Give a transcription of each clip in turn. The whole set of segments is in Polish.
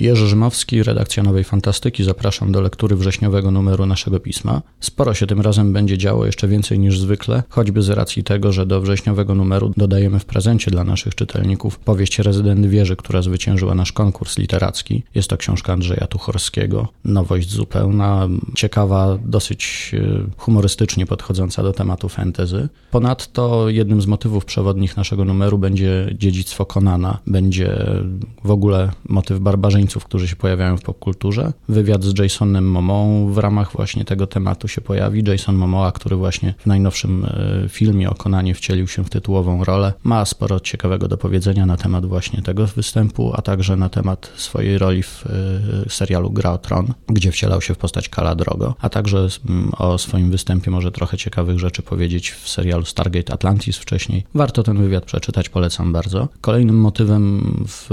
Jerzy Rzymowski, redakcja Nowej Fantastyki. Zapraszam do lektury wrześniowego numeru naszego pisma. Sporo się tym razem będzie działo, jeszcze więcej niż zwykle, choćby z racji tego, że do wrześniowego numeru dodajemy w prezencie dla naszych czytelników powieść Rezydent Wieży, która zwyciężyła nasz konkurs literacki. Jest to książka Andrzeja Tuchorskiego. Nowość zupełna, ciekawa, dosyć e, humorystycznie podchodząca do tematu fantasy. Ponadto jednym z motywów przewodnich naszego numeru będzie dziedzictwo Konana, będzie w ogóle motyw barbarzyńców, którzy się pojawiają w popkulturze. Wywiad z Jasonem Momą w ramach właśnie tego tematu się pojawi. Jason Momoa, który właśnie w najnowszym e, filmie o Konanie wcielił się w tytułową rolę, ma sporo ciekawego do powiedzenia na temat właśnie tego występu, a także na temat swojej roli w e, serialu Gra o Tron, gdzie wcielał się w postać Kala Drogo, a także mm, o swoim występie może trochę ciekawych rzeczy powiedzieć w serialu Stargate Atlantis wcześniej. Warto ten wywiad przeczytać, polecam bardzo. Kolejnym motywem w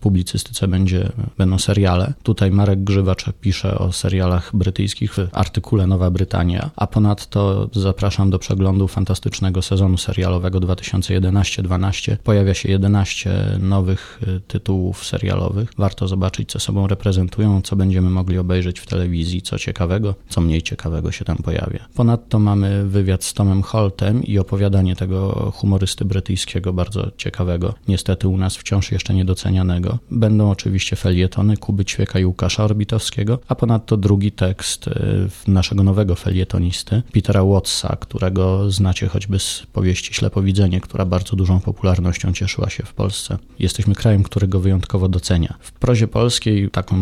publicystyce będzie, będą seriale. Tutaj Marek Grzywacz pisze o serialach brytyjskich w artykule Nowa Brytania, a ponadto zapraszam do przeglądu fantastycznego sezonu serialowego 2011-12. Pojawia się 11 nowych y, tytułów serialowych. Warto zobaczyć, co sobą reprezentują, co będziemy mogli obejrzeć w telewizji, co ciekawego, co mniej ciekawego się tam pojawia. Ponadto mamy wywiad z Tomem Holtem i opowiadanie tego humorysty brytyjskiego, bardzo ciekawego, niestety u nas wciąż jeszcze niedocenianego. Będą oczywiście felietony Kuby Ćwieka i Łukasza Orbitowskiego, a ponadto drugi tekst y, naszego nowego felietonisty, Petera Wattsa, którego znacie choćby z powieści Ślepowidzenie, która bardzo dużą popularnością cieszyła się w Polsce. Jesteśmy krajem, który go wyjątkowo docenia. W prozie polskiej taką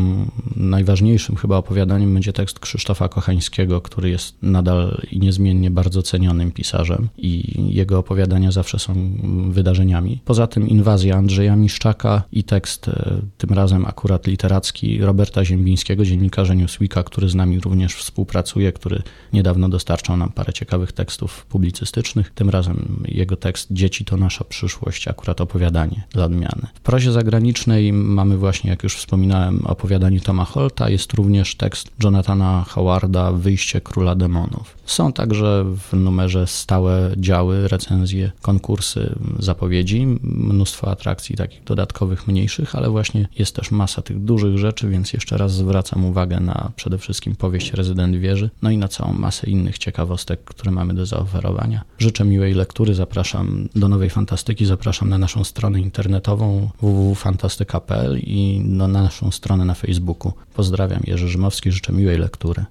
najważniejszym chyba opowiadaniem będzie tekst Krzysztofa Kochańskiego, który jest nadal i niezmiennie bardzo cenionym pisarzem i jego opowiadania zawsze są wydarzeniami. Poza tym inwazja Andrzeja Miszczaka i tekst e, tym razem akurat literacki Roberta Ziembińskiego, dziennikarza Newsweeka, który z nami również współpracuje, który niedawno dostarczał nam parę ciekawych tekstów publicystycznych. Tym razem jego tekst Dzieci to nasza przyszłość, akurat opowiadanie dla odmiany. W prozie zagranicznej mamy właśnie, jak już wspominałem, opowiadanie Toma Holta, jest również tekst Jonathana Howarda Wyjście Króla Demonów. Są także w numerze stałe działy, recenzje, konkursy, zapowiedzi, mnóstwo atrakcji takich dodatkowych, mniejszych, ale właśnie jest też masa tych dużych rzeczy, więc jeszcze raz zwracam uwagę na przede wszystkim powieść Rezydent Wieży, no i na całą masę innych ciekawostek, które mamy do zaoferowania. Życzę miłej lektury, zapraszam do Nowej Fantastyki, zapraszam na naszą stronę internetową www.fantastyka.pl i na naszą stronę na Facebooku. Pozdrawiam, Jerzy Rzymowski, życzę miłej lektury.